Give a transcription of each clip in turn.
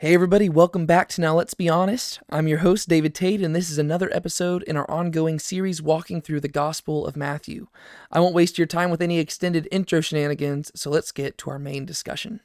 Hey, everybody, welcome back to Now Let's Be Honest. I'm your host, David Tate, and this is another episode in our ongoing series walking through the Gospel of Matthew. I won't waste your time with any extended intro shenanigans, so let's get to our main discussion.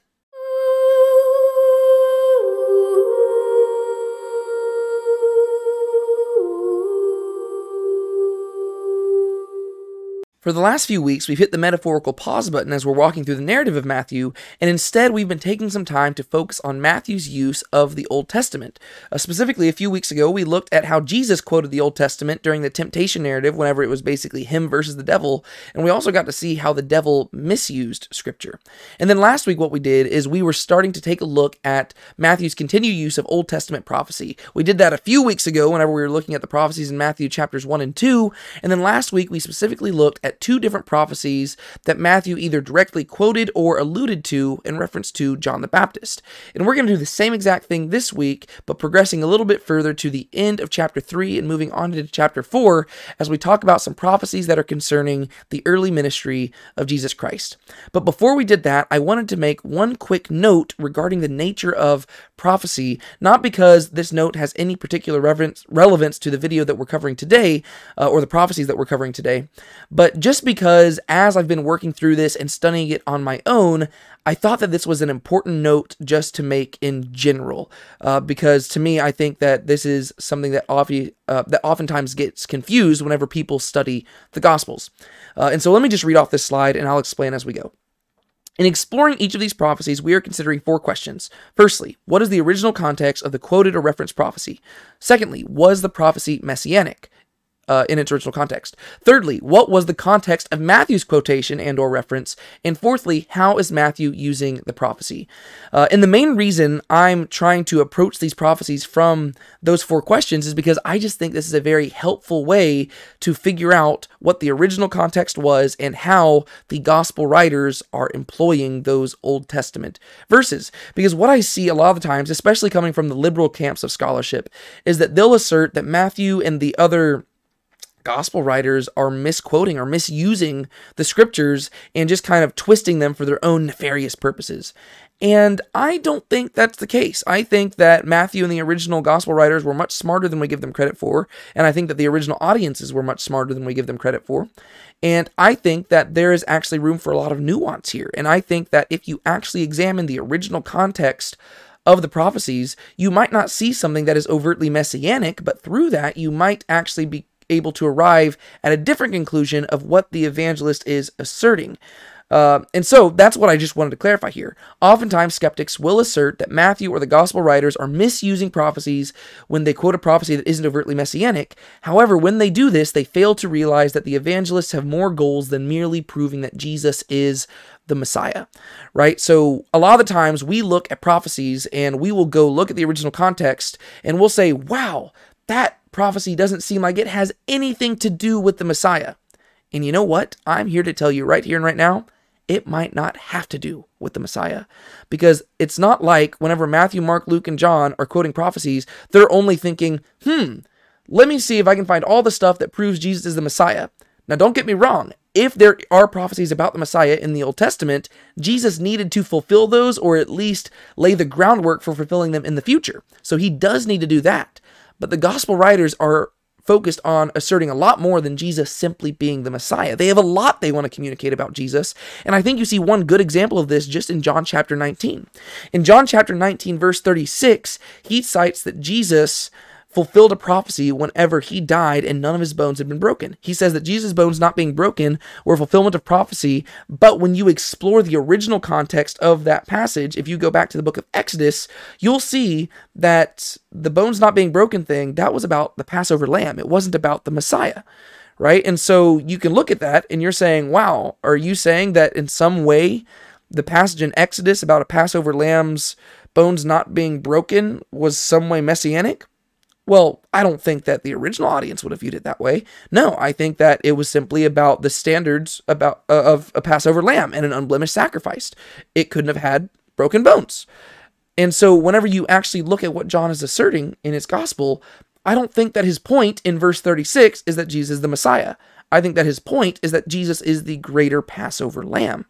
For the last few weeks, we've hit the metaphorical pause button as we're walking through the narrative of Matthew, and instead we've been taking some time to focus on Matthew's use of the Old Testament. Uh, specifically, a few weeks ago, we looked at how Jesus quoted the Old Testament during the temptation narrative whenever it was basically him versus the devil, and we also got to see how the devil misused Scripture. And then last week, what we did is we were starting to take a look at Matthew's continued use of Old Testament prophecy. We did that a few weeks ago whenever we were looking at the prophecies in Matthew chapters 1 and 2, and then last week we specifically looked at two different prophecies that Matthew either directly quoted or alluded to in reference to John the Baptist. And we're going to do the same exact thing this week, but progressing a little bit further to the end of chapter 3 and moving on to chapter 4 as we talk about some prophecies that are concerning the early ministry of Jesus Christ. But before we did that, I wanted to make one quick note regarding the nature of prophecy, not because this note has any particular relevance to the video that we're covering today uh, or the prophecies that we're covering today, but just because as I've been working through this and studying it on my own, I thought that this was an important note just to make in general, uh, because to me, I think that this is something that obvi- uh, that oftentimes gets confused whenever people study the Gospels. Uh, and so let me just read off this slide, and I'll explain as we go. In exploring each of these prophecies, we are considering four questions. Firstly, what is the original context of the quoted or referenced prophecy? Secondly, was the prophecy messianic? Uh, in its original context. Thirdly, what was the context of Matthew's quotation and or reference? And fourthly, how is Matthew using the prophecy? Uh, and the main reason I'm trying to approach these prophecies from those four questions is because I just think this is a very helpful way to figure out what the original context was and how the gospel writers are employing those Old Testament verses. Because what I see a lot of times, especially coming from the liberal camps of scholarship, is that they'll assert that Matthew and the other gospel writers are misquoting or misusing the scriptures and just kind of twisting them for their own nefarious purposes. And I don't think that's the case. I think that Matthew and the original gospel writers were much smarter than we give them credit for. And I think that the original audiences were much smarter than we give them credit for. And I think that there is actually room for a lot of nuance here. And I think that if you actually examine the original context of the prophecies, you might not see something that is overtly messianic, but through that, you might actually be able to arrive at a different conclusion of what the evangelist is asserting. Uh, and so that's what I just wanted to clarify here. Oftentimes, skeptics will assert that Matthew or the gospel writers are misusing prophecies when they quote a prophecy that isn't overtly messianic. However, when they do this, they fail to realize that the evangelists have more goals than merely proving that Jesus is the Messiah, right? So a lot of the times we look at prophecies and we will go look at the original context and we'll say, wow, that prophecy doesn't seem like it has anything to do with the Messiah. And you know what? I'm here to tell you right here and right now, it might not have to do with the Messiah. Because it's not like whenever Matthew, Mark, Luke, and John are quoting prophecies, they're only thinking, hmm, let me see if I can find all the stuff that proves Jesus is the Messiah. Now, don't get me wrong. If there are prophecies about the Messiah in the Old Testament, Jesus needed to fulfill those or at least lay the groundwork for fulfilling them in the future. So he does need to do that. But the gospel writers are focused on asserting a lot more than Jesus simply being the Messiah. They have a lot they want to communicate about Jesus, and I think you see one good example of this just in John chapter 19. In John chapter 19, verse 36, he cites that Jesus fulfilled a prophecy whenever he died and none of his bones had been broken. He says that Jesus' bones not being broken were fulfillment of prophecy, but when you explore the original context of that passage, if you go back to the book of Exodus, you'll see that the bones not being broken thing, that was about the Passover lamb. It wasn't about the Messiah. Right? And so you can look at that and you're saying, wow, are you saying that in some way the passage in Exodus about a Passover lamb's bones not being broken was some way messianic? Well, I don't think that the original audience would have viewed it that way. No, I think that it was simply about the standards about uh, of a Passover lamb and an unblemished sacrifice. It couldn't have had broken bones. And so whenever you actually look at what John is asserting in his gospel, I don't think that his point in verse 36 is that Jesus is the Messiah. I think that his point is that Jesus is the greater Passover lamb.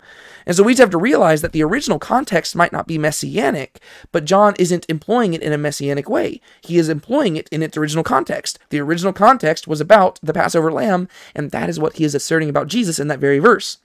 And so we just have to realize that the original context might not be messianic, but John isn't employing it in a messianic way. He is employing it in its original context. The original context was about the Passover lamb, and that is what he is asserting about Jesus in that very verse.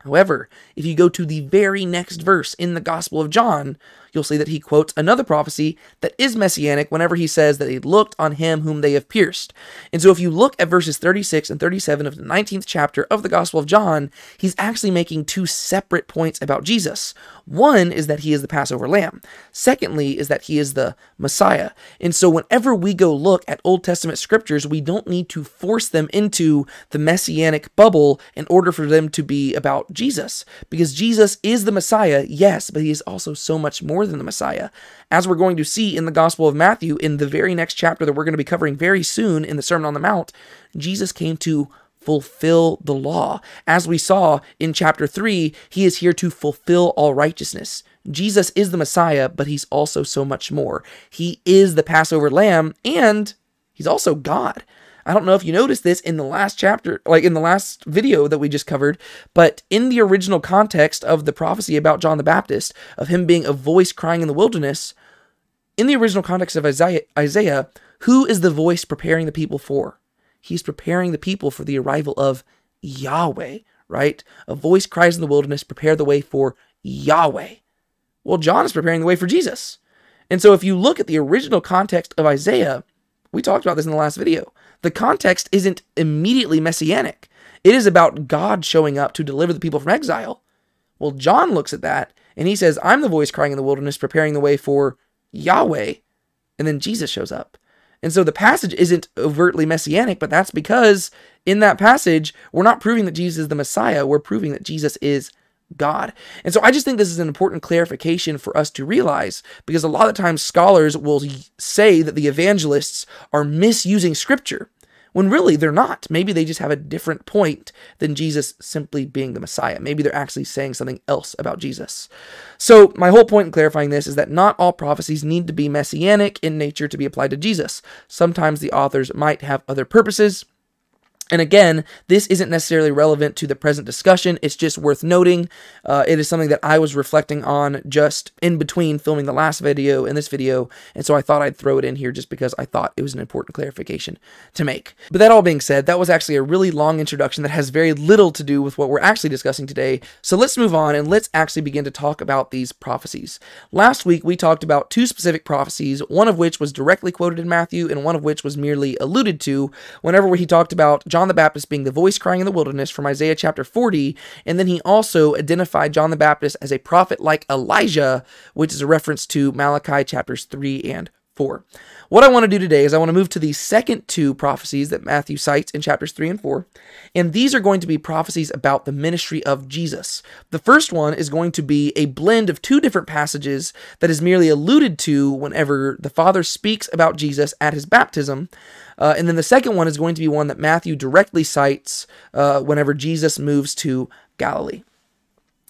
However, if you go to the very next verse in the Gospel of John, you'll see that he quotes another prophecy that is messianic whenever he says that they looked on him whom they have pierced. And so if you look at verses 36 and 37 of the 19th chapter of the Gospel of John, he's actually making two separate points about Jesus. One is that he is the Passover lamb. Secondly is that he is the Messiah. And so whenever we go look at Old Testament scriptures, we don't need to force them into the messianic bubble in order for them to be about Jesus. Because Jesus is the Messiah, yes, but he is also so much more than the Messiah. As we're going to see in the Gospel of Matthew, in the very next chapter that we're going to be covering very soon in the Sermon on the Mount, Jesus came to fulfill the law. As we saw in chapter 3, he is here to fulfill all righteousness. Jesus is the Messiah, but he's also so much more. He is the Passover lamb, and he's also God. I don't know if you noticed this in the last chapter, like in the last video that we just covered, but in the original context of the prophecy about John the Baptist, of him being a voice crying in the wilderness, in the original context of Isaiah, Isaiah who is the voice preparing the people for? He's preparing the people for the arrival of Yahweh, right? A voice cries in the wilderness, prepare the way for Yahweh. Well, John is preparing the way for Jesus. And so if you look at the original context of Isaiah, we talked about this in the last video the context isn't immediately messianic. It is about God showing up to deliver the people from exile. Well, John looks at that and he says, I'm the voice crying in the wilderness, preparing the way for Yahweh. And then Jesus shows up. And so the passage isn't overtly messianic, but that's because in that passage, we're not proving that Jesus is the Messiah, we're proving that Jesus is God. And so I just think this is an important clarification for us to realize because a lot of times scholars will say that the evangelists are misusing scripture when really they're not. Maybe they just have a different point than Jesus simply being the Messiah. Maybe they're actually saying something else about Jesus. So, my whole point in clarifying this is that not all prophecies need to be messianic in nature to be applied to Jesus. Sometimes the authors might have other purposes and again, this isn't necessarily relevant to the present discussion. It's just worth noting. Uh, it is something that I was reflecting on just in between filming the last video and this video. And so I thought I'd throw it in here just because I thought it was an important clarification to make. But that all being said, that was actually a really long introduction that has very little to do with what we're actually discussing today. So let's move on and let's actually begin to talk about these prophecies. Last week, we talked about two specific prophecies, one of which was directly quoted in Matthew and one of which was merely alluded to whenever he talked about John John the Baptist being the voice crying in the wilderness from Isaiah chapter 40, and then he also identified John the Baptist as a prophet like Elijah, which is a reference to Malachi chapters 3 and 4. What I want to do today is I want to move to the second two prophecies that Matthew cites in chapters 3 and 4, and these are going to be prophecies about the ministry of Jesus. The first one is going to be a blend of two different passages that is merely alluded to whenever the Father speaks about Jesus at his baptism, uh, and then the second one is going to be one that Matthew directly cites uh, whenever Jesus moves to Galilee.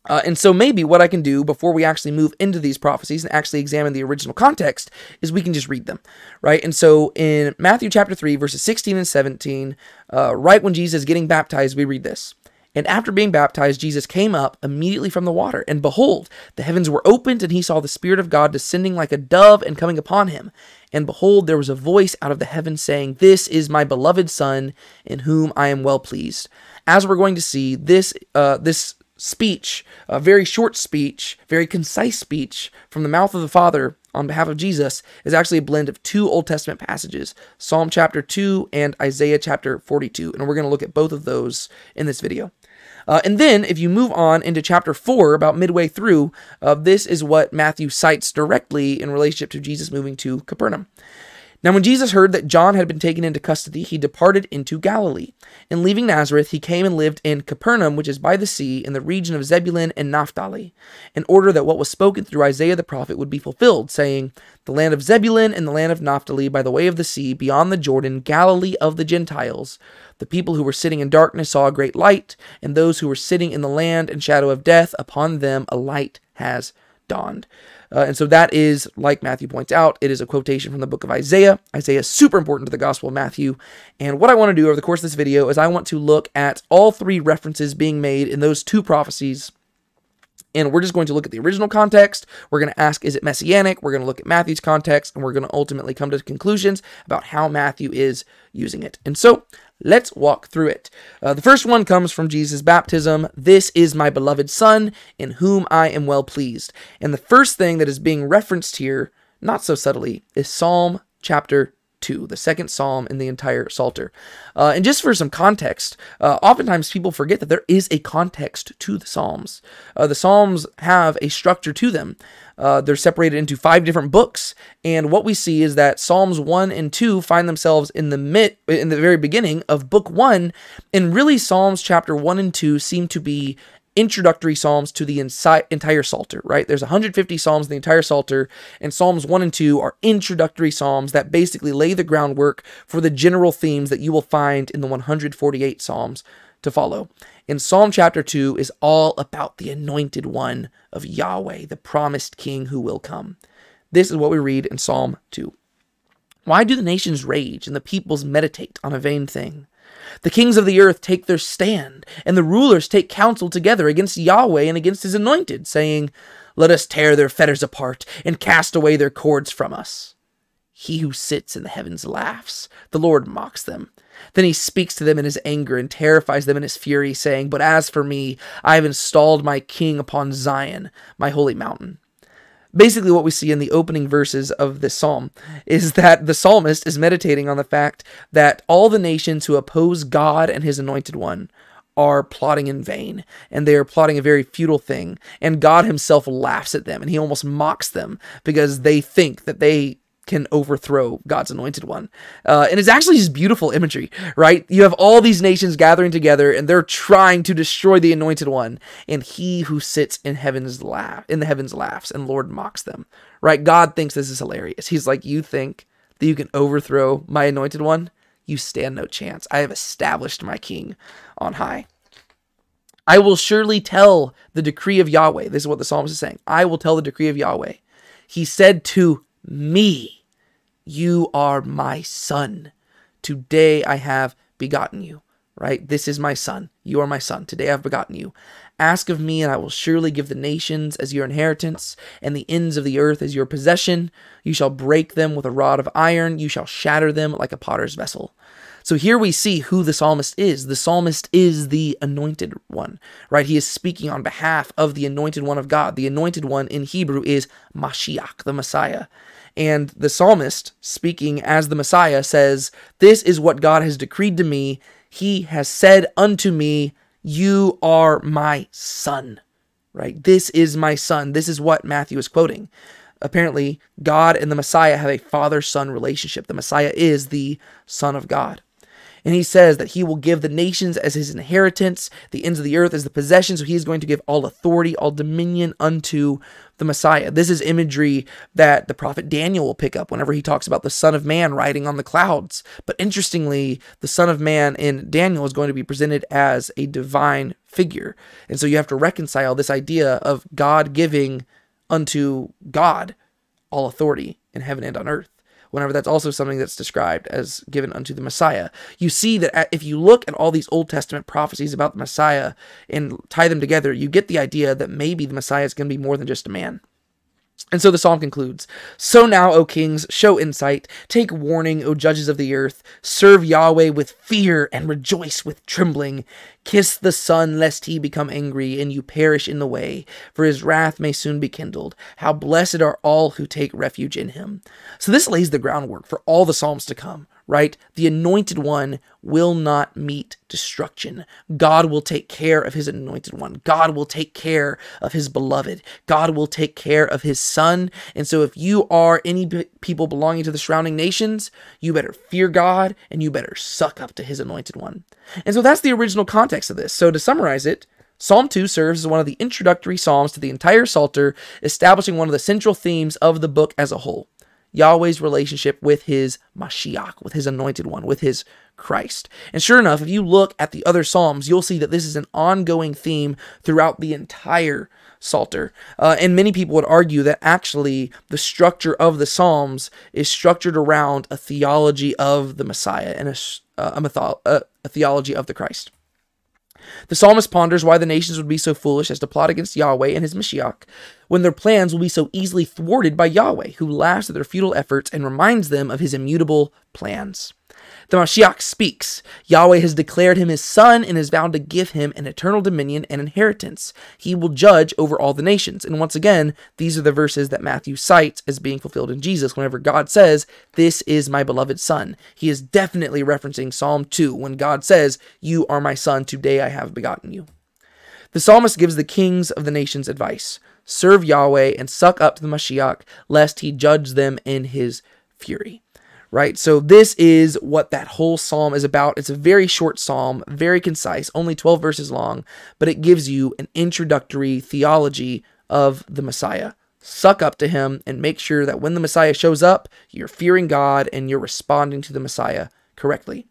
Uh, and so maybe what I can do before we actually move into these prophecies and actually examine the original context is we can just read them, right? And so in Matthew chapter 3, verses 16 and 17, uh, right when Jesus is getting baptized, we read this. And after being baptized, Jesus came up immediately from the water. And behold, the heavens were opened, and he saw the Spirit of God descending like a dove and coming upon him. And behold, there was a voice out of the heavens saying, This is my beloved Son, in whom I am well pleased. As we're going to see, this uh, this speech, a very short speech, very concise speech from the mouth of the Father on behalf of Jesus, is actually a blend of two Old Testament passages Psalm chapter 2 and Isaiah chapter 42. And we're going to look at both of those in this video. Uh, and then, if you move on into chapter 4, about midway through, uh, this is what Matthew cites directly in relationship to Jesus moving to Capernaum. Now, when Jesus heard that John had been taken into custody, he departed into Galilee. And leaving Nazareth, he came and lived in Capernaum, which is by the sea, in the region of Zebulun and Naphtali, in order that what was spoken through Isaiah the prophet would be fulfilled, saying, The land of Zebulun and the land of Naphtali, by the way of the sea, beyond the Jordan, Galilee of the Gentiles. The people who were sitting in darkness saw a great light, and those who were sitting in the land and shadow of death, upon them a light has dawned. Uh, and so that is, like Matthew points out, it is a quotation from the book of Isaiah. Isaiah is super important to the Gospel of Matthew. And what I want to do over the course of this video is I want to look at all three references being made in those two prophecies and we're just going to look at the original context. We're going to ask, is it messianic? We're going to look at Matthew's context, and we're going to ultimately come to conclusions about how Matthew is using it. And so let's walk through it. Uh, the first one comes from Jesus' baptism. This is my beloved Son, in whom I am well pleased. And the first thing that is being referenced here, not so subtly, is Psalm chapter 2, the second psalm in the entire Psalter. Uh, and just for some context, uh, oftentimes people forget that there is a context to the Psalms. Uh, the Psalms have a structure to them. Uh, they're separated into five different books, and what we see is that Psalms 1 and 2 find themselves in the mid, in the very beginning of book 1, and really Psalms chapter 1 and 2 seem to be introductory psalms to the entire Psalter, right? There's 150 psalms in the entire Psalter, and Psalms 1 and 2 are introductory psalms that basically lay the groundwork for the general themes that you will find in the 148 psalms to follow. In Psalm chapter 2 is all about the anointed one of Yahweh, the promised king who will come. This is what we read in Psalm 2. Why do the nations rage and the peoples meditate on a vain thing? The kings of the earth take their stand, and the rulers take counsel together against Yahweh and against his anointed, saying, Let us tear their fetters apart and cast away their cords from us. He who sits in the heavens laughs. The Lord mocks them. Then he speaks to them in his anger and terrifies them in his fury, saying, But as for me, I have installed my king upon Zion, my holy mountain basically what we see in the opening verses of this psalm is that the psalmist is meditating on the fact that all the nations who oppose God and his anointed one are plotting in vain and they are plotting a very futile thing and God himself laughs at them and he almost mocks them because they think that they can overthrow God's anointed one. Uh, and it's actually just beautiful imagery, right? You have all these nations gathering together and they're trying to destroy the anointed one. And he who sits in heaven's laugh in the heavens laughs and Lord mocks them. Right? God thinks this is hilarious. He's like, You think that you can overthrow my anointed one? You stand no chance. I have established my king on high. I will surely tell the decree of Yahweh. This is what the psalmist is saying. I will tell the decree of Yahweh. He said to me, you are my son. Today I have begotten you. Right? This is my son. You are my son. Today I have begotten you. Ask of me, and I will surely give the nations as your inheritance, and the ends of the earth as your possession. You shall break them with a rod of iron. You shall shatter them like a potter's vessel. So here we see who the psalmist is. The psalmist is the anointed one, right? He is speaking on behalf of the anointed one of God. The anointed one in Hebrew is Mashiach, the Messiah. And the psalmist, speaking as the Messiah, says, This is what God has decreed to me. He has said unto me, You are my son. Right? This is my son. This is what Matthew is quoting. Apparently, God and the Messiah have a father son relationship. The Messiah is the Son of God. And he says that he will give the nations as his inheritance, the ends of the earth as the possession. So he is going to give all authority, all dominion unto the Messiah. This is imagery that the prophet Daniel will pick up whenever he talks about the Son of Man riding on the clouds. But interestingly, the Son of Man in Daniel is going to be presented as a divine figure. And so you have to reconcile this idea of God giving unto God all authority in heaven and on earth whenever that's also something that's described as given unto the Messiah. You see that if you look at all these Old Testament prophecies about the Messiah and tie them together, you get the idea that maybe the Messiah is going to be more than just a man. And so the psalm concludes So now, O kings, show insight, take warning, O judges of the earth, serve Yahweh with fear and rejoice with trembling. Kiss the Son, lest he become angry and you perish in the way, for his wrath may soon be kindled. How blessed are all who take refuge in him. So this lays the groundwork for all the psalms to come, right? The anointed one will not meet destruction. God will take care of his anointed one. God will take care of his beloved. God will take care of his son. And so if you are any people belonging to the surrounding nations, you better fear God and you better suck up to his anointed one. And so that's the original context of this. So to summarize it, Psalm 2 serves as one of the introductory psalms to the entire Psalter, establishing one of the central themes of the book as a whole. Yahweh's relationship with his Mashiach, with his anointed one, with his Christ. And sure enough, if you look at the other Psalms, you'll see that this is an ongoing theme throughout the entire Psalter. Uh, and many people would argue that actually the structure of the Psalms is structured around a theology of the Messiah and a, uh, a, mytho- uh, a theology of the Christ. The psalmist ponders why the nations would be so foolish as to plot against Yahweh and his Mashiach, when their plans will be so easily thwarted by Yahweh, who laughs at their futile efforts and reminds them of his immutable plans. The Mashiach speaks. Yahweh has declared him his son and has vowed to give him an eternal dominion and inheritance. He will judge over all the nations. And once again, these are the verses that Matthew cites as being fulfilled in Jesus whenever God says, This is my beloved son. He is definitely referencing Psalm 2 when God says, You are my son, today I have begotten you. The psalmist gives the kings of the nations advice serve Yahweh and suck up to the Mashiach, lest he judge them in his fury right? So this is what that whole psalm is about. It's a very short psalm, very concise, only 12 verses long, but it gives you an introductory theology of the Messiah. Suck up to him and make sure that when the Messiah shows up, you're fearing God and you're responding to the Messiah correctly.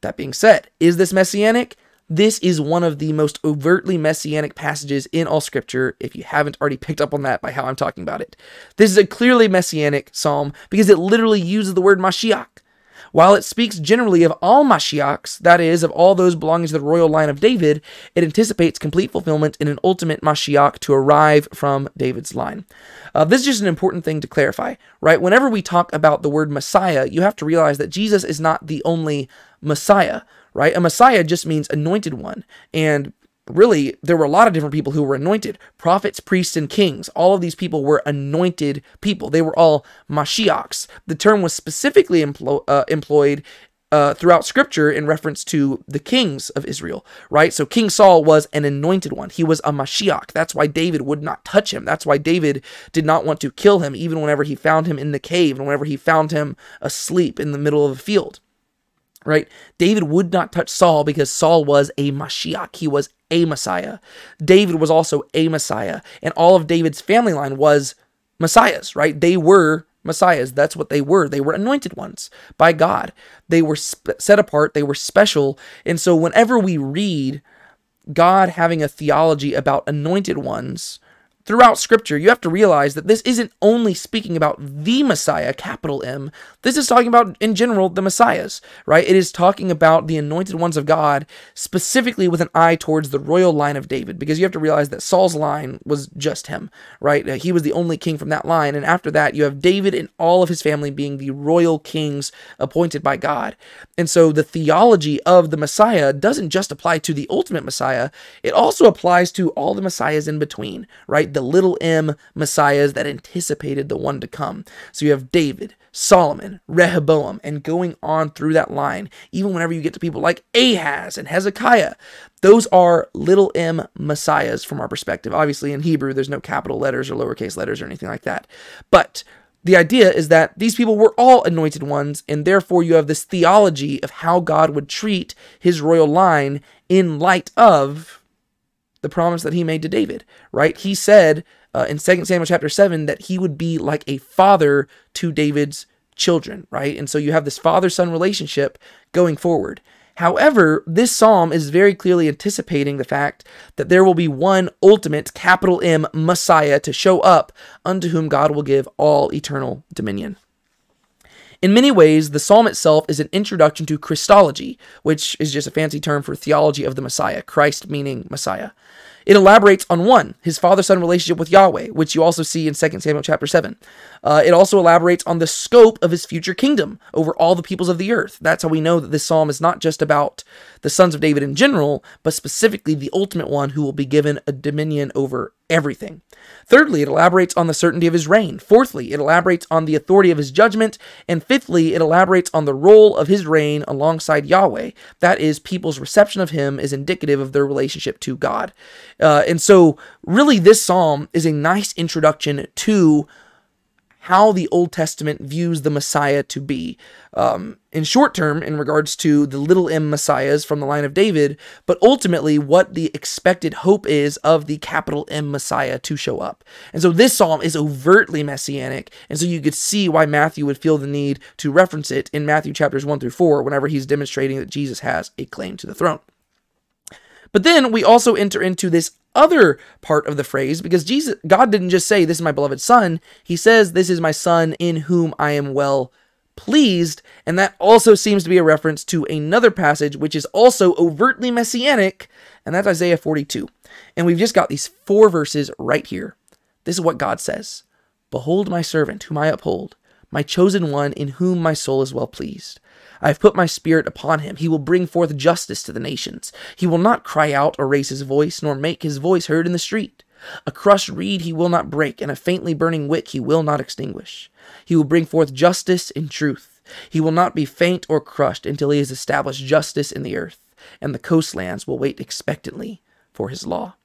That being said, is this messianic? This is one of the most overtly messianic passages in all scripture, if you haven't already picked up on that by how I'm talking about it. This is a clearly messianic psalm because it literally uses the word Mashiach. While it speaks generally of all Mashiachs, that is, of all those belonging to the royal line of David, it anticipates complete fulfillment in an ultimate Mashiach to arrive from David's line. Uh, this is just an important thing to clarify, right? Whenever we talk about the word Messiah, you have to realize that Jesus is not the only Messiah right? A Messiah just means anointed one. And really, there were a lot of different people who were anointed prophets, priests, and kings. All of these people were anointed people. They were all Mashiachs. The term was specifically emplo- uh, employed. Uh, throughout scripture, in reference to the kings of Israel, right? So King Saul was an anointed one. He was a Mashiach. That's why David would not touch him. That's why David did not want to kill him, even whenever he found him in the cave and whenever he found him asleep in the middle of a field right? David would not touch Saul because Saul was a Mashiach. He was a Messiah. David was also a Messiah. And all of David's family line was Messiahs, right? They were Messiahs. That's what they were. They were anointed ones by God. They were set apart. They were special. And so whenever we read God having a theology about anointed ones, throughout scripture, you have to realize that this isn't only speaking about the Messiah, capital M. This is talking about, in general, the Messiahs, right? It is talking about the anointed ones of God, specifically with an eye towards the royal line of David, because you have to realize that Saul's line was just him, right? Uh, he was the only king from that line. And after that, you have David and all of his family being the royal kings appointed by God. And so the theology of the Messiah doesn't just apply to the ultimate Messiah, it also applies to all the Messiahs in between, right? The little m messiahs that anticipated the one to come. So you have David, Solomon, Rehoboam, and going on through that line, even whenever you get to people like Ahaz and Hezekiah, those are little m messiahs from our perspective. Obviously, in Hebrew, there's no capital letters or lowercase letters or anything like that. But the idea is that these people were all anointed ones, and therefore you have this theology of how God would treat his royal line in light of the promise that he made to David, right? He said uh, in 2 Samuel chapter 7 that he would be like a father to David's children, right? And so you have this father son relationship going forward. However, this psalm is very clearly anticipating the fact that there will be one ultimate capital M Messiah to show up, unto whom God will give all eternal dominion. In many ways, the psalm itself is an introduction to Christology, which is just a fancy term for theology of the Messiah, Christ meaning Messiah. It elaborates on one, his father-son relationship with Yahweh, which you also see in 2 Samuel chapter 7. Uh, it also elaborates on the scope of his future kingdom over all the peoples of the earth. That's how we know that this psalm is not just about the sons of David in general, but specifically the ultimate one who will be given a dominion over everything. Thirdly, it elaborates on the certainty of his reign. Fourthly, it elaborates on the authority of his judgment. And fifthly, it elaborates on the role of his reign alongside Yahweh. That is, people's reception of him is indicative of their relationship to God. Uh, and so, really, this psalm is a nice introduction to how the Old Testament views the Messiah to be. Um, in short term, in regards to the little m Messiahs from the line of David, but ultimately what the expected hope is of the capital M Messiah to show up. And so this psalm is overtly messianic. And so you could see why Matthew would feel the need to reference it in Matthew chapters 1 through 4 whenever he's demonstrating that Jesus has a claim to the throne. But then we also enter into this other part of the phrase because Jesus God didn't just say this is my beloved son, he says this is my son in whom I am well pleased, and that also seems to be a reference to another passage which is also overtly messianic, and that's Isaiah 42. And we've just got these four verses right here. This is what God says Behold my servant, whom I uphold, my chosen one, in whom my soul is well pleased. I have put my spirit upon him. He will bring forth justice to the nations. He will not cry out or raise his voice, nor make his voice heard in the street. A crushed reed he will not break, and a faintly burning wick he will not extinguish. He will bring forth justice and truth. He will not be faint or crushed until he has established justice in the earth, and the coastlands will wait expectantly for his law.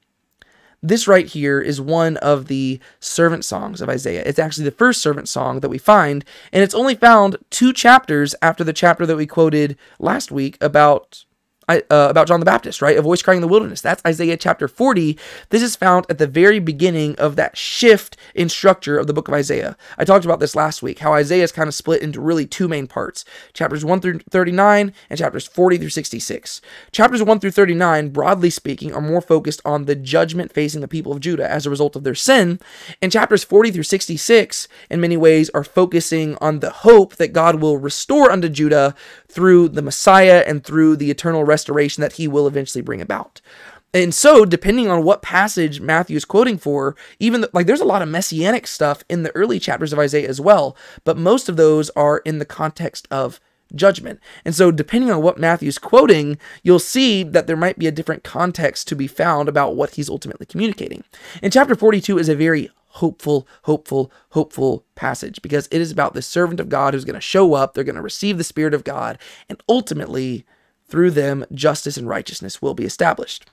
This right here is one of the servant songs of Isaiah. It's actually the first servant song that we find, and it's only found two chapters after the chapter that we quoted last week about uh, about John the Baptist, right? A voice crying in the wilderness. That's Isaiah chapter 40. This is found at the very beginning of that shift in structure of the book of Isaiah. I talked about this last week, how Isaiah is kind of split into really two main parts chapters 1 through 39 and chapters 40 through 66. Chapters 1 through 39, broadly speaking, are more focused on the judgment facing the people of Judah as a result of their sin, and chapters 40 through 66, in many ways, are focusing on the hope that God will restore unto Judah through the Messiah and through the eternal restoration that he will eventually bring about. And so, depending on what passage Matthew is quoting for, even the, like there's a lot of messianic stuff in the early chapters of Isaiah as well, but most of those are in the context of judgment. And so, depending on what Matthew's quoting, you'll see that there might be a different context to be found about what he's ultimately communicating. In chapter 42 is a very hopeful, hopeful, hopeful passage because it is about the servant of God who's going to show up, they're going to receive the Spirit of God, and ultimately through them, justice and righteousness will be established.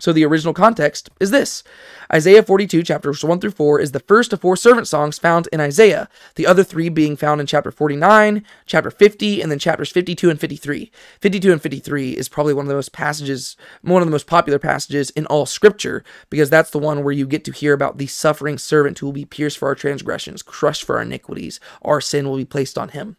So the original context is this Isaiah 42, chapters 1 through 4, is the first of four servant songs found in Isaiah, the other three being found in chapter 49, chapter 50, and then chapters 52 and 53. 52 and 53 is probably one of the most passages, one of the most popular passages in all scripture, because that's the one where you get to hear about the suffering servant who will be pierced for our transgressions, crushed for our iniquities. Our sin will be placed on him.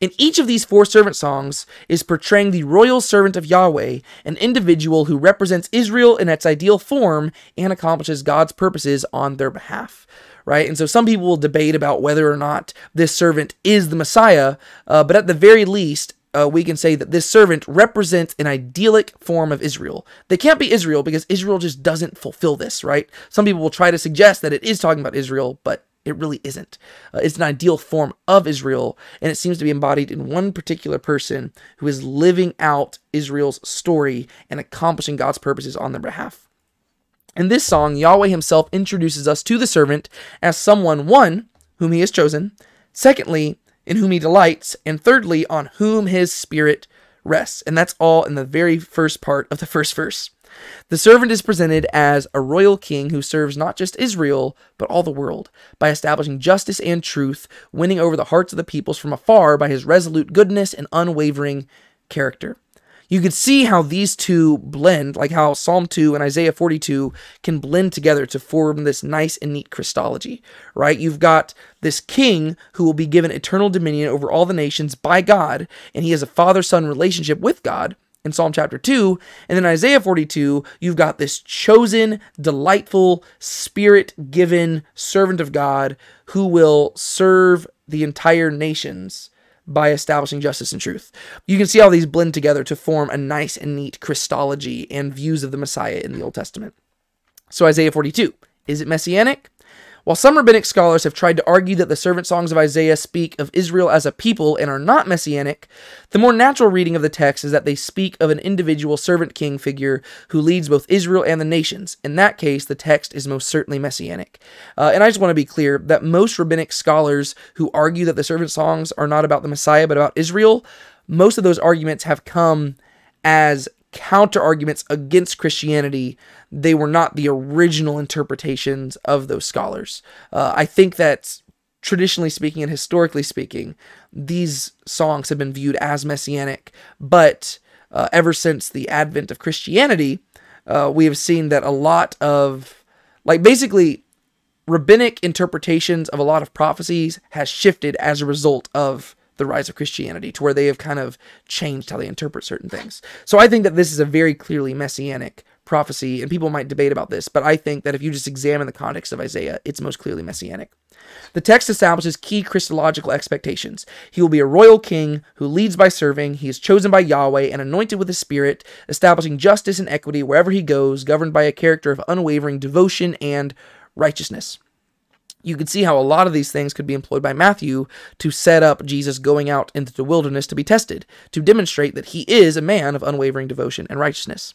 In each of these four servant songs is portraying the royal servant of Yahweh, an individual who represents Israel in its ideal form and accomplishes God's purposes on their behalf. Right? And so some people will debate about whether or not this servant is the Messiah, uh, but at the very least, uh, we can say that this servant represents an idyllic form of Israel. They can't be Israel because Israel just doesn't fulfill this, right? Some people will try to suggest that it is talking about Israel, but it really isn't. Uh, it's an ideal form of Israel, and it seems to be embodied in one particular person who is living out Israel's story and accomplishing God's purposes on their behalf. In this song, Yahweh himself introduces us to the servant as someone, one, whom he has chosen, secondly, in whom he delights, and thirdly, on whom his spirit rests. And that's all in the very first part of the first verse. The servant is presented as a royal king who serves not just Israel, but all the world, by establishing justice and truth, winning over the hearts of the peoples from afar by his resolute goodness and unwavering character. You can see how these two blend, like how Psalm 2 and Isaiah 42 can blend together to form this nice and neat Christology, right? You've got this king who will be given eternal dominion over all the nations by God, and he has a father son relationship with God in Psalm chapter 2. And then Isaiah 42, you've got this chosen, delightful, spirit given servant of God who will serve the entire nations by establishing justice and truth. You can see how these blend together to form a nice and neat Christology and views of the Messiah in the Old Testament. So, Isaiah 42, is it messianic? While some rabbinic scholars have tried to argue that the servant songs of Isaiah speak of Israel as a people and are not messianic, the more natural reading of the text is that they speak of an individual servant king figure who leads both Israel and the nations. In that case, the text is most certainly messianic. Uh, and I just want to be clear that most rabbinic scholars who argue that the servant songs are not about the Messiah but about Israel, most of those arguments have come as counter arguments against Christianity. They were not the original interpretations of those scholars. Uh, I think that traditionally speaking and historically speaking, these songs have been viewed as messianic, but uh, ever since the advent of Christianity, uh, we have seen that a lot of, like, basically, rabbinic interpretations of a lot of prophecies has shifted as a result of the rise of Christianity, to where they have kind of changed how they interpret certain things. So I think that this is a very clearly messianic prophecy, and people might debate about this, but I think that if you just examine the context of Isaiah, it's most clearly messianic. The text establishes key Christological expectations. He will be a royal king who leads by serving. He is chosen by Yahweh and anointed with the Spirit, establishing justice and equity wherever he goes, governed by a character of unwavering devotion and righteousness. You can see how a lot of these things could be employed by Matthew to set up Jesus going out into the wilderness to be tested, to demonstrate that he is a man of unwavering devotion and righteousness.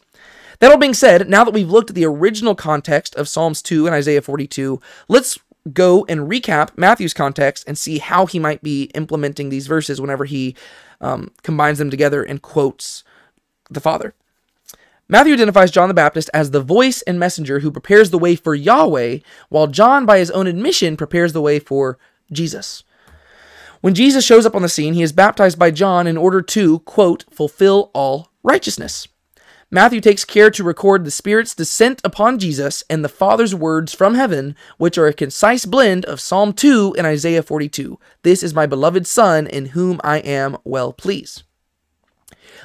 That all being said, now that we've looked at the original context of Psalms 2 and Isaiah 42, let's go and recap Matthew's context and see how he might be implementing these verses whenever he um, combines them together and quotes the Father. Matthew identifies John the Baptist as the voice and messenger who prepares the way for Yahweh, while John, by his own admission, prepares the way for Jesus. When Jesus shows up on the scene, he is baptized by John in order to, quote, fulfill all righteousness. Matthew takes care to record the Spirit's descent upon Jesus and the Father's words from heaven, which are a concise blend of Psalm 2 and Isaiah 42. This is my beloved Son, in whom I am well pleased.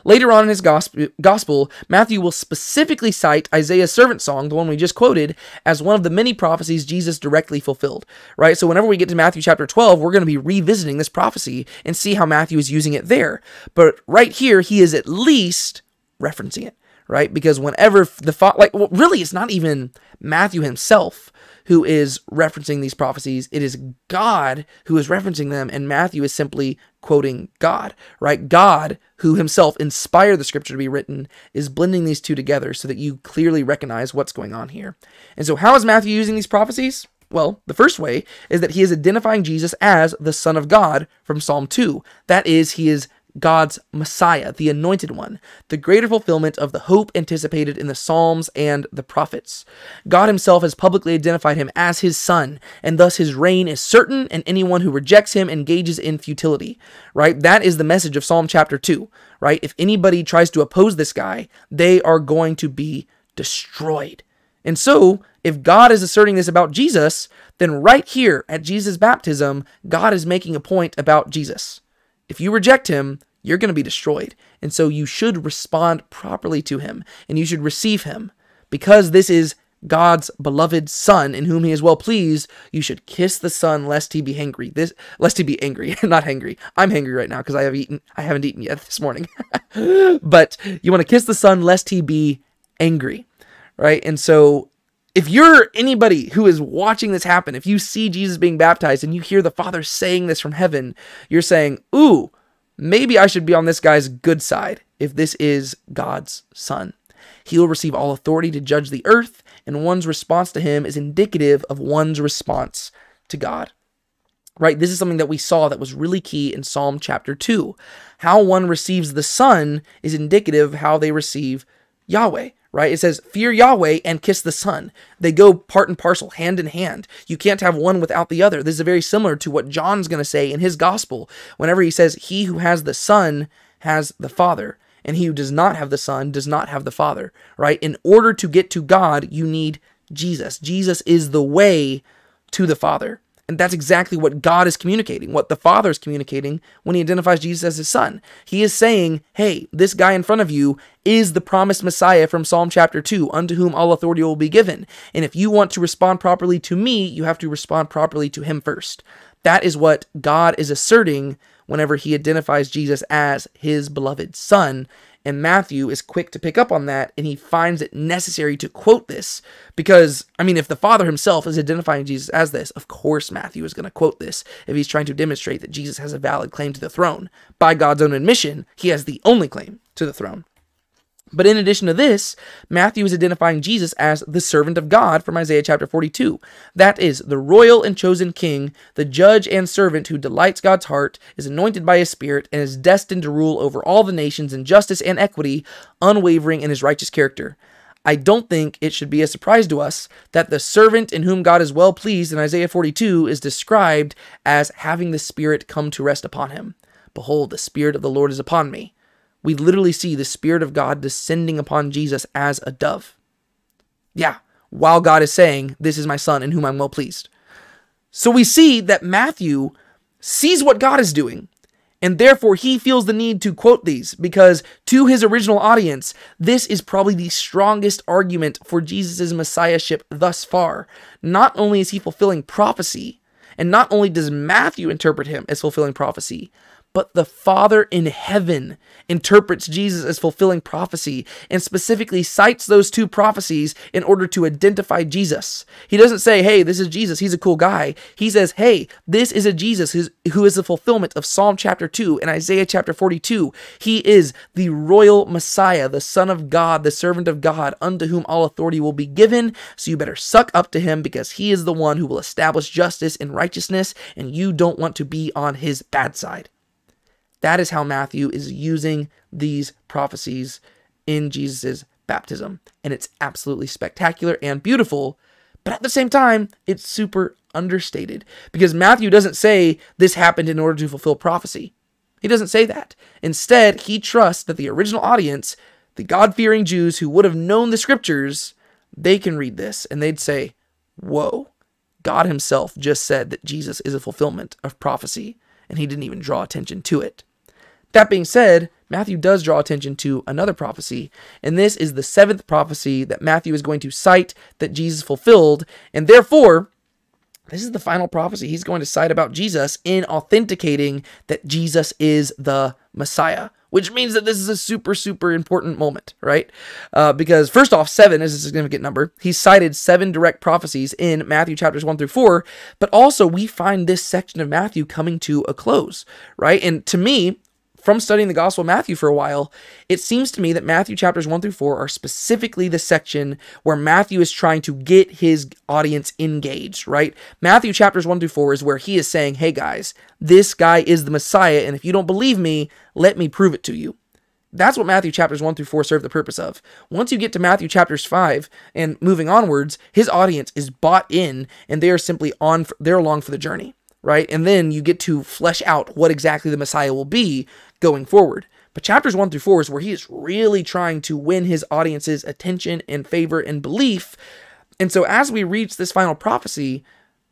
Later on in his gospel, Matthew will specifically cite Isaiah's servant song, the one we just quoted, as one of the many prophecies Jesus directly fulfilled. Right? So whenever we get to Matthew chapter 12, we're going to be revisiting this prophecy and see how Matthew is using it there. But right here, he is at least referencing it right? Because whenever the like, well, really, it's not even Matthew himself who is referencing these prophecies. It is God who is referencing them, and Matthew is simply quoting God, right? God, who himself inspired the scripture to be written, is blending these two together so that you clearly recognize what's going on here. And so, how is Matthew using these prophecies? Well, the first way is that he is identifying Jesus as the Son of God from Psalm 2. That is, he is God's Messiah, the Anointed One, the greater fulfillment of the hope anticipated in the Psalms and the prophets. God Himself has publicly identified Him as His Son, and thus His reign is certain, and anyone who rejects Him engages in futility. Right? That is the message of Psalm chapter 2. Right? If anybody tries to oppose this guy, they are going to be destroyed. And so, if God is asserting this about Jesus, then right here at Jesus' baptism, God is making a point about Jesus. If you reject him, you're going to be destroyed. And so you should respond properly to him and you should receive him. Because this is God's beloved son in whom he is well pleased, you should kiss the son lest he be angry. This lest he be angry, not hangry. I'm hangry right now because I have eaten I haven't eaten yet this morning. but you want to kiss the son lest he be angry. Right? And so if you're anybody who is watching this happen, if you see Jesus being baptized and you hear the Father saying this from heaven, you're saying, Ooh, maybe I should be on this guy's good side if this is God's Son. He will receive all authority to judge the earth, and one's response to him is indicative of one's response to God. Right? This is something that we saw that was really key in Psalm chapter 2. How one receives the Son is indicative of how they receive Yahweh right? It says, Fear Yahweh and kiss the Son. They go part and parcel, hand in hand. You can't have one without the other. This is very similar to what John's going to say in his gospel whenever he says, He who has the Son has the Father, and he who does not have the Son does not have the Father, right? In order to get to God, you need Jesus. Jesus is the way to the Father. And that's exactly what God is communicating, what the Father is communicating when he identifies Jesus as his son. He is saying, hey, this guy in front of you is the promised Messiah from Psalm chapter 2, unto whom all authority will be given. And if you want to respond properly to me, you have to respond properly to him first. That is what God is asserting whenever he identifies Jesus as his beloved son and Matthew is quick to pick up on that, and he finds it necessary to quote this because, I mean, if the Father himself is identifying Jesus as this, of course Matthew is going to quote this if he's trying to demonstrate that Jesus has a valid claim to the throne. By God's own admission, he has the only claim to the throne. But in addition to this, Matthew is identifying Jesus as the servant of God from Isaiah chapter 42. That is, the royal and chosen king, the judge and servant who delights God's heart, is anointed by his spirit, and is destined to rule over all the nations in justice and equity, unwavering in his righteous character. I don't think it should be a surprise to us that the servant in whom God is well pleased in Isaiah 42 is described as having the Spirit come to rest upon him. Behold, the Spirit of the Lord is upon me we literally see the Spirit of God descending upon Jesus as a dove. Yeah, while God is saying, This is my Son in whom I'm well pleased. So we see that Matthew sees what God is doing, And therefore, he feels the need to quote these because, to his original audience, this is probably the strongest argument for Jesus' messiahship thus far. Not only is he fulfilling prophecy, and not only does Matthew interpret him as fulfilling prophecy, but the Father in heaven interprets Jesus as fulfilling prophecy and specifically cites those two prophecies in order to identify Jesus. He doesn't say, hey, this is Jesus, he's a cool guy. He says, hey, this is a Jesus who is the fulfillment of Psalm chapter 2 and Isaiah chapter 42. He is the royal Messiah, the Son of God, the servant of God, unto whom all authority will be given. So you better suck up to him because he is the one who will establish justice and righteousness, and you don't want to be on his bad side. That is how Matthew is using these prophecies in Jesus' baptism. And it's absolutely spectacular and beautiful, but at the same time, it's super understated because Matthew doesn't say this happened in order to fulfill prophecy. He doesn't say that. Instead, he trusts that the original audience, the God fearing Jews who would have known the scriptures, they can read this and they'd say, Whoa, God Himself just said that Jesus is a fulfillment of prophecy, and He didn't even draw attention to it. That being said, Matthew does draw attention to another prophecy, and this is the seventh prophecy that Matthew is going to cite that Jesus fulfilled, and therefore, this is the final prophecy he's going to cite about Jesus in authenticating that Jesus is the Messiah, which means that this is a super, super important moment, right? Uh, because first off, seven is a significant number. He cited seven direct prophecies in Matthew chapters one through four, but also we find this section of Matthew coming to a close, right? And to me, from studying the Gospel of Matthew for a while, it seems to me that Matthew chapters 1 through 4 are specifically the section where Matthew is trying to get his audience engaged, right? Matthew chapters 1 through 4 is where he is saying, hey guys, this guy is the Messiah, and if you don't believe me, let me prove it to you. That's what Matthew chapters 1 through 4 serve the purpose of. Once you get to Matthew chapters 5 and moving onwards, his audience is bought in and they are simply on, they're along for the journey right? And then you get to flesh out what exactly the Messiah will be going forward. But chapters 1 through 4 is where he is really trying to win his audience's attention and favor and belief. And so as we reach this final prophecy,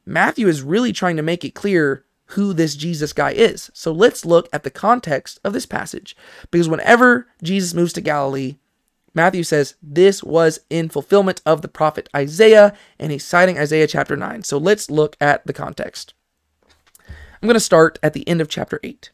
Matthew is really trying to make it clear who this Jesus guy is. So let's look at the context of this passage. Because whenever Jesus moves to Galilee, Matthew says this was in fulfillment of the prophet Isaiah, and he's citing Isaiah chapter 9. So let's look at the context. I'm going to start at the end of chapter 8.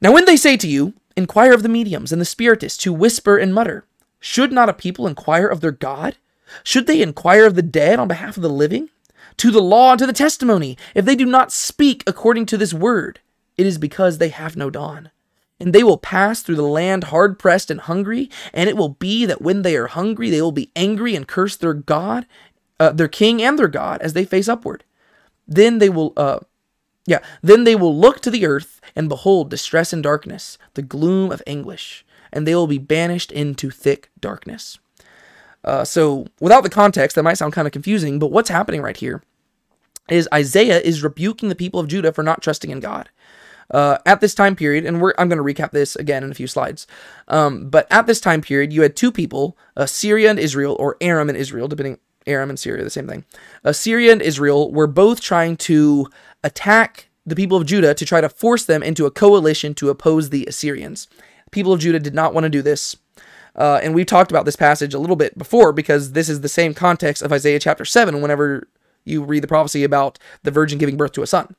Now, when they say to you, Inquire of the mediums and the spiritists who whisper and mutter, should not a people inquire of their God? Should they inquire of the dead on behalf of the living? To the law and to the testimony, if they do not speak according to this word, it is because they have no dawn. And they will pass through the land hard pressed and hungry, and it will be that when they are hungry, they will be angry and curse their God, uh, their king and their God, as they face upward. Then they will, uh, yeah, then they will look to the earth and behold distress and darkness, the gloom of anguish, and they will be banished into thick darkness. Uh, so, without the context, that might sound kind of confusing, but what's happening right here is Isaiah is rebuking the people of Judah for not trusting in God. Uh, at this time period, and I'm going to recap this again in a few slides. Um, but at this time period, you had two people, uh, Syria and Israel, or Aram and Israel, depending Aram and Syria, the same thing. Assyria and Israel were both trying to attack the people of Judah to try to force them into a coalition to oppose the Assyrians. The people of Judah did not want to do this. Uh, and we've talked about this passage a little bit before because this is the same context of Isaiah chapter 7 whenever you read the prophecy about the virgin giving birth to a son.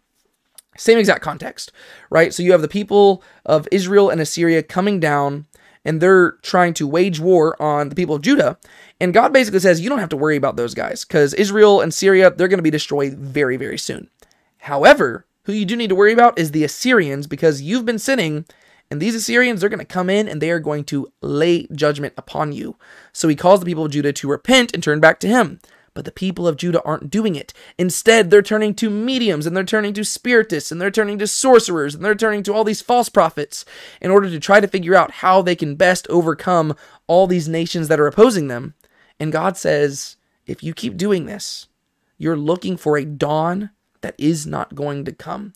Same exact context, right? So you have the people of Israel and Assyria coming down and they're trying to wage war on the people of Judah. And God basically says, you don't have to worry about those guys because Israel and Syria, they're going to be destroyed very, very soon. However, who you do need to worry about is the Assyrians because you've been sinning, and these Assyrians, they're going to come in and they are going to lay judgment upon you. So he calls the people of Judah to repent and turn back to him. But the people of Judah aren't doing it. Instead, they're turning to mediums and they're turning to spiritists and they're turning to sorcerers and they're turning to all these false prophets in order to try to figure out how they can best overcome all these nations that are opposing them. And God says, if you keep doing this, you're looking for a dawn that is not going to come,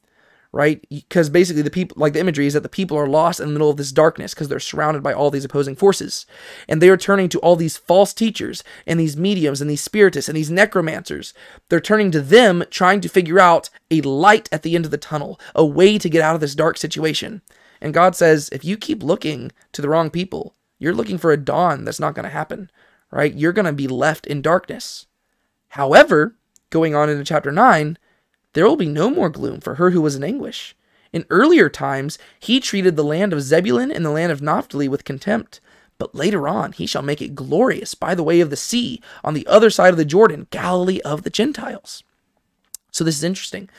right? Because basically the people, like the imagery is that the people are lost in the middle of this darkness because they're surrounded by all these opposing forces. And they are turning to all these false teachers and these mediums and these spiritists and these necromancers. They're turning to them trying to figure out a light at the end of the tunnel, a way to get out of this dark situation. And God says, if you keep looking to the wrong people, you're looking for a dawn that's not going to happen, right? You're going to be left in darkness. However, going on into chapter 9, there will be no more gloom for her who was in anguish. In earlier times, he treated the land of Zebulun and the land of Naphtali with contempt. But later on, he shall make it glorious by the way of the sea, on the other side of the Jordan, Galilee of the Gentiles. So this is interesting.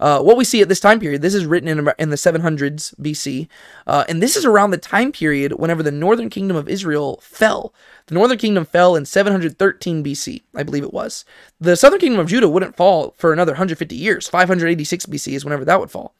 Uh, what we see at this time period, this is written in, in the 700s BC, uh, and this is around the time period whenever the northern kingdom of Israel fell. The northern kingdom fell in 713 BC, I believe it was. The southern kingdom of Judah wouldn't fall for another 150 years. 586 BC is whenever that would fall.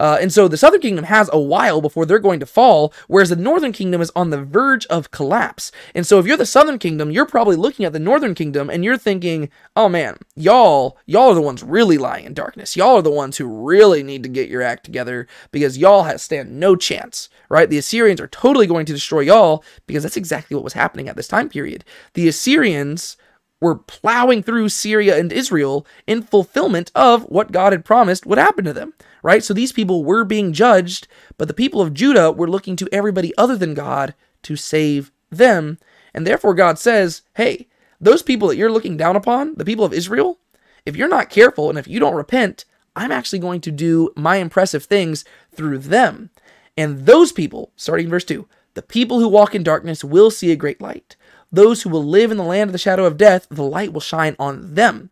Uh, and so the southern kingdom has a while before they're going to fall, whereas the northern kingdom is on the verge of collapse. And so if you're the southern kingdom, you're probably looking at the northern kingdom and you're thinking, oh man, y'all, y'all are the ones really lying in darkness. Y'all are the ones who really need to get your act together because y'all have stand no chance, right? The Assyrians are totally going to destroy y'all because that's exactly what was happening at this time period. The Assyrians were plowing through Syria and Israel in fulfillment of what God had promised would happen to them, right? So these people were being judged, but the people of Judah were looking to everybody other than God to save them. And therefore, God says, hey, those people that you're looking down upon, the people of Israel, if you're not careful and if you don't repent, I'm actually going to do my impressive things through them. And those people, starting in verse 2, the people who walk in darkness will see a great light those who will live in the land of the shadow of death, the light will shine on them.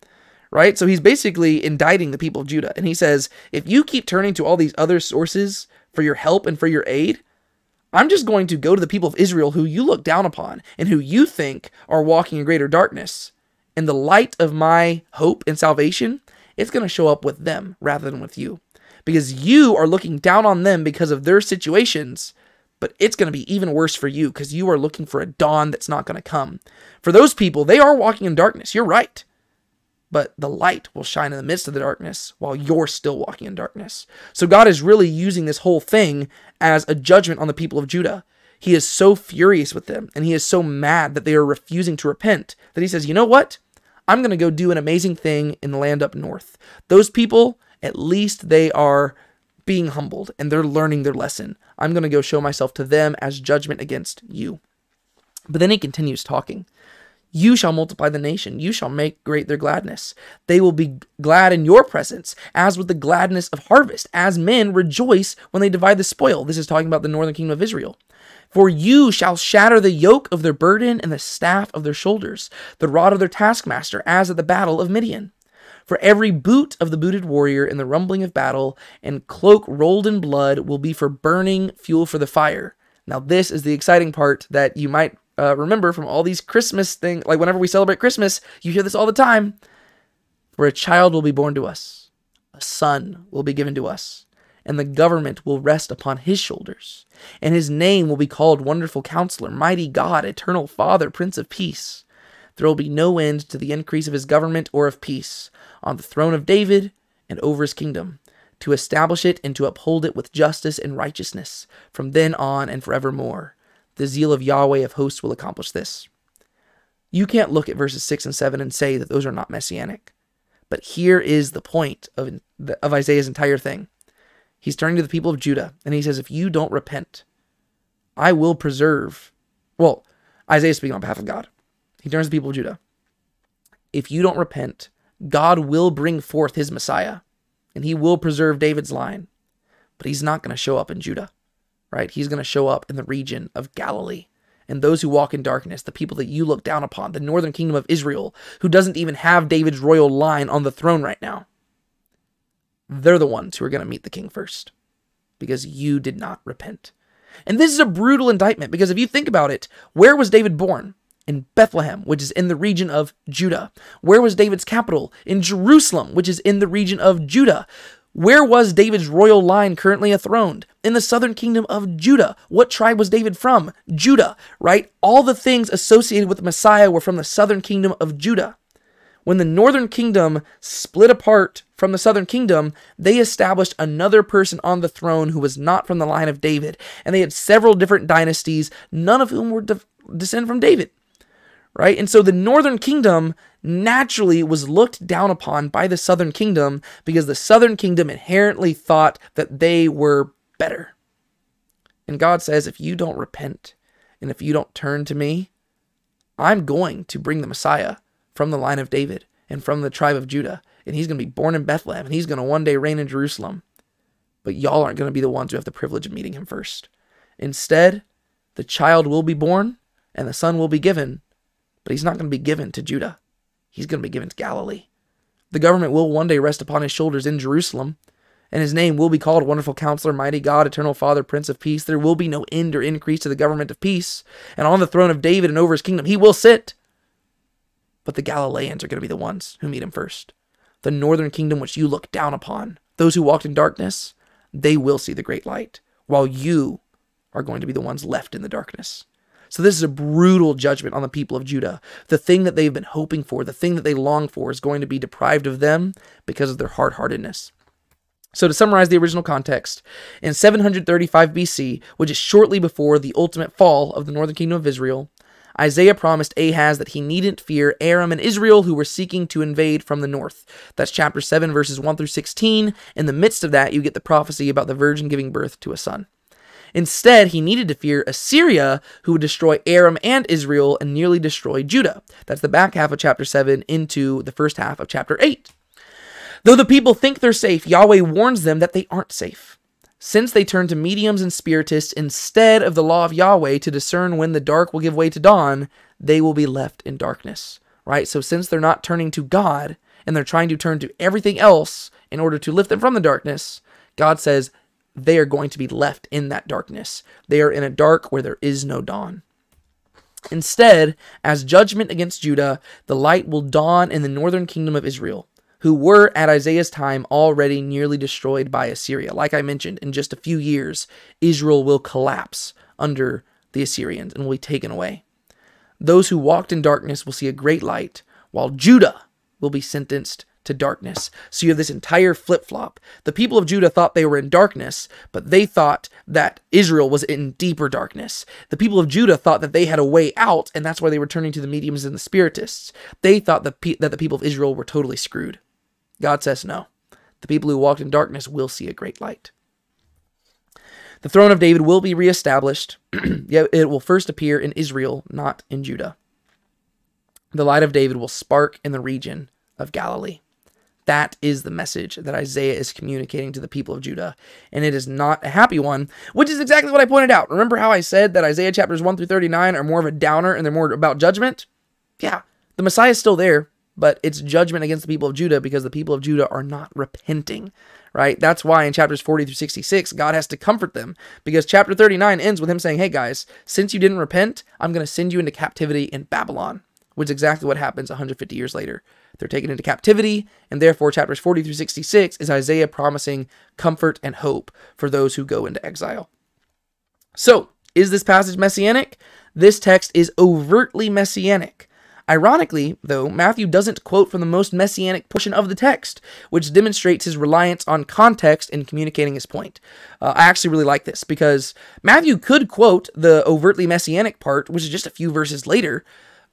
Right? So he's basically indicting the people of Judah. And he says, if you keep turning to all these other sources for your help and for your aid, I'm just going to go to the people of Israel who you look down upon and who you think are walking in greater darkness. And the light of my hope and salvation, it's going to show up with them rather than with you. Because you are looking down on them because of their situations but it's going to be even worse for you because you are looking for a dawn that's not going to come. For those people, they are walking in darkness. You're right. But the light will shine in the midst of the darkness while you're still walking in darkness. So God is really using this whole thing as a judgment on the people of Judah. He is so furious with them and he is so mad that they are refusing to repent that he says, You know what? I'm going to go do an amazing thing in the land up north. Those people, at least they are being humbled and they're learning their lesson. I'm going to go show myself to them as judgment against you. But then he continues talking. You shall multiply the nation. You shall make great their gladness. They will be glad in your presence, as with the gladness of harvest, as men rejoice when they divide the spoil. This is talking about the northern kingdom of Israel. For you shall shatter the yoke of their burden and the staff of their shoulders, the rod of their taskmaster, as at the battle of Midian. For every boot of the booted warrior in the rumbling of battle and cloak rolled in blood will be for burning fuel for the fire. Now, this is the exciting part that you might uh, remember from all these Christmas things. Like whenever we celebrate Christmas, you hear this all the time. For a child will be born to us, a son will be given to us, and the government will rest upon his shoulders. And his name will be called Wonderful Counselor, Mighty God, Eternal Father, Prince of Peace. There will be no end to the increase of his government or of peace on the throne of David and over his kingdom, to establish it and to uphold it with justice and righteousness from then on and forevermore. The zeal of Yahweh of hosts will accomplish this. You can't look at verses 6 and 7 and say that those are not messianic. But here is the point of, of Isaiah's entire thing. He's turning to the people of Judah and he says, If you don't repent, I will preserve. Well, Isaiah is speaking on behalf of God. He turns to the people of Judah. If you don't repent, God will bring forth his Messiah and he will preserve David's line, but he's not going to show up in Judah, right? He's going to show up in the region of Galilee. And those who walk in darkness, the people that you look down upon, the northern kingdom of Israel, who doesn't even have David's royal line on the throne right now, they're the ones who are going to meet the king first because you did not repent. And this is a brutal indictment because if you think about it, where was David born? In Bethlehem, which is in the region of Judah. Where was David's capital? In Jerusalem, which is in the region of Judah. Where was David's royal line currently enthroned? In the southern kingdom of Judah. What tribe was David from? Judah, right? All the things associated with the Messiah were from the southern kingdom of Judah. When the northern kingdom split apart from the southern kingdom, they established another person on the throne who was not from the line of David. And they had several different dynasties, none of whom were de- descended from David. Right? And so the northern kingdom naturally was looked down upon by the southern kingdom because the southern kingdom inherently thought that they were better. And God says, if you don't repent and if you don't turn to me, I'm going to bring the Messiah from the line of David and from the tribe of Judah. And he's going to be born in Bethlehem and he's going to one day reign in Jerusalem. But y'all aren't going to be the ones who have the privilege of meeting him first. Instead, the child will be born and the son will be given, but he's not going to be given to Judah. He's going to be given to Galilee. The government will one day rest upon his shoulders in Jerusalem, and his name will be called Wonderful Counselor, Mighty God, Eternal Father, Prince of Peace. There will be no end or increase to the government of peace, and on the throne of David and over his kingdom he will sit but the Galileans are going to be the ones who meet him first. The northern kingdom, which you look down upon, those who walked in darkness, they will see the great light, while you are going to be the ones left in the darkness. So, this is a brutal judgment on the people of Judah. The thing that they've been hoping for, the thing that they long for, is going to be deprived of them because of their hard heartedness. So, to summarize the original context, in 735 BC, which is shortly before the ultimate fall of the northern kingdom of Israel, Isaiah promised Ahaz that he needn't fear Aram and Israel who were seeking to invade from the north. That's chapter 7, verses 1 through 16. In the midst of that, you get the prophecy about the virgin giving birth to a son. Instead, he needed to fear Assyria, who would destroy Aram and Israel and nearly destroy Judah. That's the back half of chapter 7 into the first half of chapter 8. Though the people think they're safe, Yahweh warns them that they aren't safe since they turn to mediums and spiritists instead of the law of Yahweh to discern when the dark will give way to dawn, they will be left in darkness. Right? So, since they're not turning to God and they're trying to turn to everything else in order to lift them from the darkness, God says they are going to be left in that darkness. They are in a dark where there is no dawn. Instead, as judgment against Judah, the light will dawn in the northern kingdom of Israel who were at Isaiah's time already nearly destroyed by Assyria. Like I mentioned, in just a few years, Israel will collapse under the Assyrians and will be taken away. Those who walked in darkness will see a great light, while Judah will be sentenced to darkness. So you have this entire flip flop. The people of Judah thought they were in darkness, but they thought that Israel was in deeper darkness. The people of Judah thought that they had a way out, and that's why they were turning to the mediums and the spiritists. They thought that, pe- that the people of Israel were totally screwed. God says no. The people who walked in darkness will see a great light. The throne of David will be reestablished, yet it will first appear in Israel, not in Judah. The light of David will spark in the region of Galilee. That is the message that Isaiah is communicating to the people of Judah, and it is not a happy one, which is exactly what I pointed out. Remember how I said that Isaiah chapters 1 through 39 are more of a downer and they're more about judgment? Yeah, the Messiah is still there, but it's judgment against the people of Judah because the people of Judah are not repenting, right? That's why in chapters 40 through 66, God has to comfort them because chapter 39 ends with him saying, Hey guys, since you didn't repent, I'm going to send you into captivity in Babylon, which is exactly what happens 150 years later. They're taken into captivity, and therefore chapters 40 through 66 is Isaiah promising comfort and hope for those who go into exile. So, is this passage messianic? This text is overtly messianic. Ironically, though, Matthew doesn't quote from the most messianic portion of the text, which demonstrates his reliance on context in communicating his point. Uh, I actually really like this because Matthew could quote the overtly messianic part, which is just a few verses later,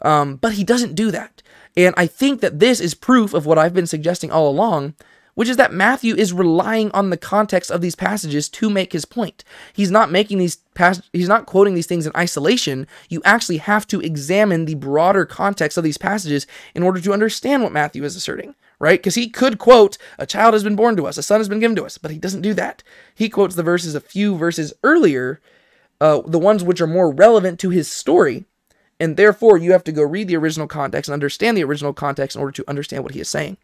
um, but he doesn't do that. And I think that this is proof of what I've been suggesting all along which is that Matthew is relying on the context of these passages to make his point. He's not making these pas- he's not quoting these things in isolation. You actually have to examine the broader context of these passages in order to understand what Matthew is asserting, right? Because he could quote, "A child has been born to us, a son has been given to us," but he doesn't do that. He quotes the verses a few verses earlier, uh, the ones which are more relevant to his story. And therefore, you have to go read the original context and understand the original context in order to understand what he is saying.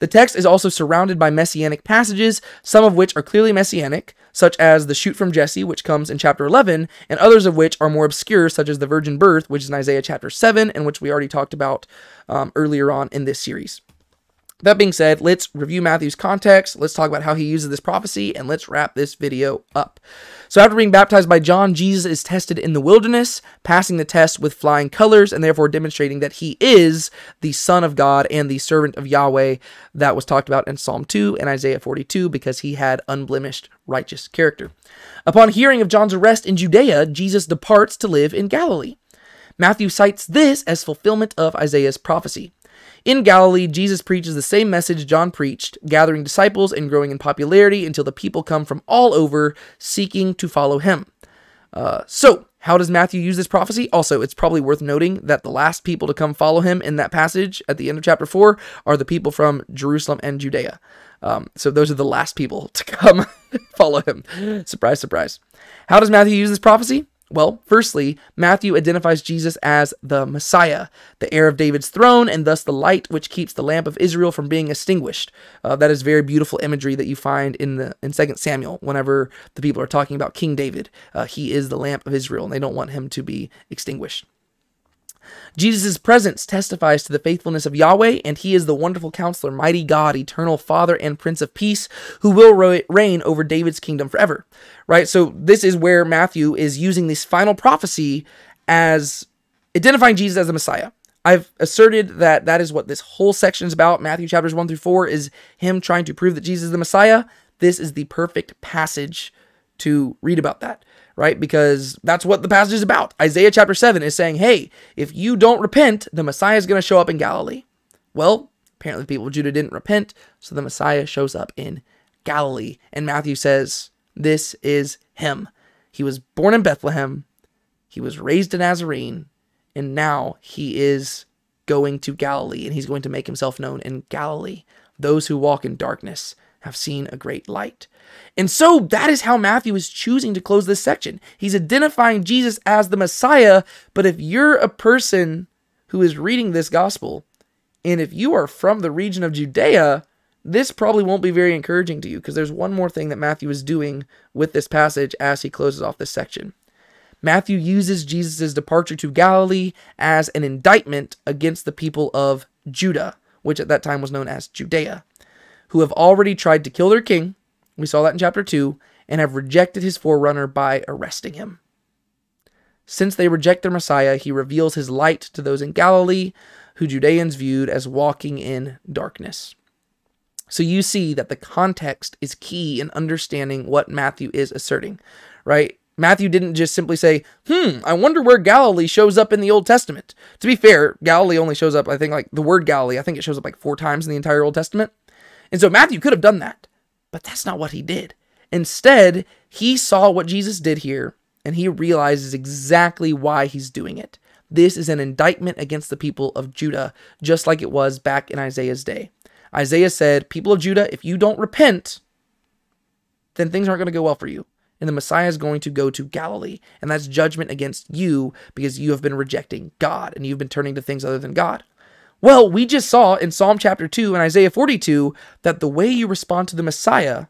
The text is also surrounded by messianic passages, some of which are clearly messianic, such as the shoot from Jesse, which comes in chapter 11, and others of which are more obscure, such as the virgin birth, which is in Isaiah chapter 7, and which we already talked about um, earlier on in this series. That being said, let's review Matthew's context, let's talk about how he uses this prophecy, and let's wrap this video up. So, after being baptized by John, Jesus is tested in the wilderness, passing the test with flying colors, and therefore demonstrating that he is the Son of God and the servant of Yahweh that was talked about in Psalm 2 and Isaiah 42 because he had unblemished righteous character. Upon hearing of John's arrest in Judea, Jesus departs to live in Galilee. Matthew cites this as fulfillment of Isaiah's prophecy. In Galilee, Jesus preaches the same message John preached, gathering disciples and growing in popularity until the people come from all over seeking to follow him. Uh, so, how does Matthew use this prophecy? Also, it's probably worth noting that the last people to come follow him in that passage at the end of chapter 4 are the people from Jerusalem and Judea. Um, so, those are the last people to come follow him. Surprise, surprise. How does Matthew use this prophecy? Well, firstly, Matthew identifies Jesus as the Messiah, the heir of David's throne, and thus the light which keeps the lamp of Israel from being extinguished. Uh, that is very beautiful imagery that you find in the in Second Samuel. Whenever the people are talking about King David, uh, he is the lamp of Israel, and they don't want him to be extinguished. Jesus' presence testifies to the faithfulness of Yahweh, and he is the wonderful counselor, mighty God, eternal Father, and Prince of Peace, who will reign over David's kingdom forever. Right? So, this is where Matthew is using this final prophecy as identifying Jesus as the Messiah. I've asserted that that is what this whole section is about. Matthew chapters 1 through 4 is him trying to prove that Jesus is the Messiah. This is the perfect passage to read about that right? Because that's what the passage is about. Isaiah chapter 7 is saying, hey, if you don't repent, the Messiah is going to show up in Galilee. Well, apparently the people of Judah didn't repent, so the Messiah shows up in Galilee. And Matthew says, this is him. He was born in Bethlehem, he was raised in Nazarene, and now he is going to Galilee, and he's going to make himself known in Galilee. Those who walk in darkness have seen a great light. And so that is how Matthew is choosing to close this section. He's identifying Jesus as the Messiah, but if you're a person who is reading this gospel, and if you are from the region of Judea, this probably won't be very encouraging to you because there's one more thing that Matthew is doing with this passage as he closes off this section. Matthew uses Jesus' departure to Galilee as an indictment against the people of Judah, which at that time was known as Judea, who have already tried to kill their king we saw that in chapter 2, and have rejected his forerunner by arresting him. Since they reject their Messiah, he reveals his light to those in Galilee, who Judeans viewed as walking in darkness. So you see that the context is key in understanding what Matthew is asserting, right? Matthew didn't just simply say, hmm, I wonder where Galilee shows up in the Old Testament. To be fair, Galilee only shows up, I think, like the word Galilee, I think it shows up like four times in the entire Old Testament. And so Matthew could have done that. But that's not what he did. Instead, he saw what Jesus did here and he realizes exactly why he's doing it. This is an indictment against the people of Judah, just like it was back in Isaiah's day. Isaiah said, People of Judah, if you don't repent, then things aren't going to go well for you. And the Messiah is going to go to Galilee. And that's judgment against you because you have been rejecting God and you've been turning to things other than God. Well, we just saw in Psalm chapter 2 and Isaiah 42 that the way you respond to the Messiah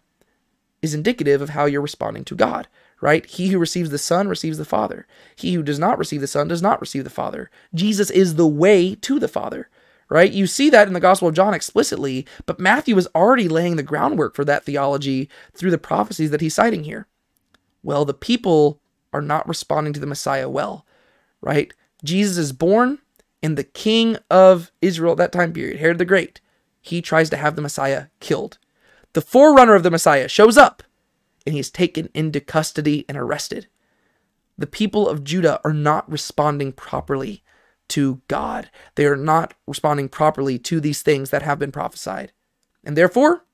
is indicative of how you're responding to God, right? He who receives the Son receives the Father. He who does not receive the Son does not receive the Father. Jesus is the way to the Father, right? You see that in the Gospel of John explicitly, but Matthew is already laying the groundwork for that theology through the prophecies that he's citing here. Well, the people are not responding to the Messiah well, right? Jesus is born, and the king of Israel at that time period, Herod the Great, he tries to have the Messiah killed. The forerunner of the Messiah shows up and he is taken into custody and arrested. The people of Judah are not responding properly to God. They are not responding properly to these things that have been prophesied. And therefore,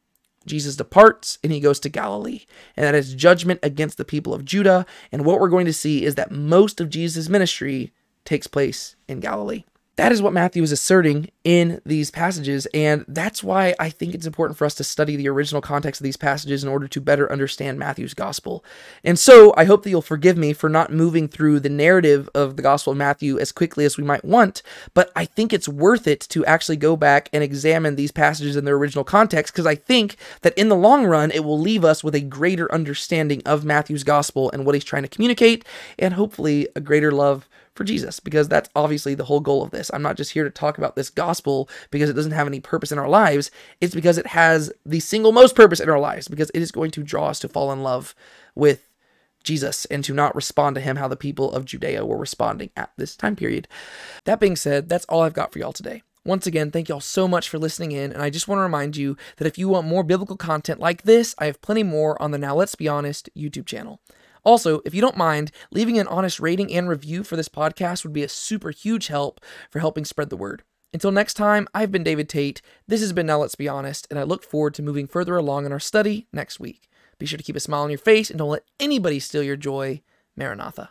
Jesus departs and he goes to Galilee. And that is judgment against the people of Judah. And what we're going to see is that most of Jesus' ministry takes place in Galilee. That is what Matthew is asserting in these passages, and that's why I think it's important for us to study the original context of these passages in order to better understand Matthew's gospel. And so I hope that you'll forgive me for not moving through the narrative of the Gospel of Matthew as quickly as we might want, but I think it's worth it to actually go back and examine these passages in their original context because I think that in the long run it will leave us with a greater understanding of Matthew's gospel and what he's trying to communicate, and hopefully a greater love for Jesus because that's obviously the whole goal of this. I'm not just here to talk about this gospel because it doesn't have any purpose in our lives. It's because it has the single most purpose in our lives because it is going to draw us to fall in love with Jesus and to not respond to him how the people of Judea were responding at this time period. That being said, that's all I've got for y'all today. Once again, thank y'all so much for listening in, and I just want to remind you that if you want more biblical content like this, I have plenty more on the Now Let's Be Honest YouTube channel. Also, if you don't mind, leaving an honest rating and review for this podcast would be a super huge help for helping spread the word. Until next time, I've been David Tate. This has been Now Let's Be Honest, and I look forward to moving further along in our study next week. Be sure to keep a smile on your face and don't let anybody steal your joy. Maranatha.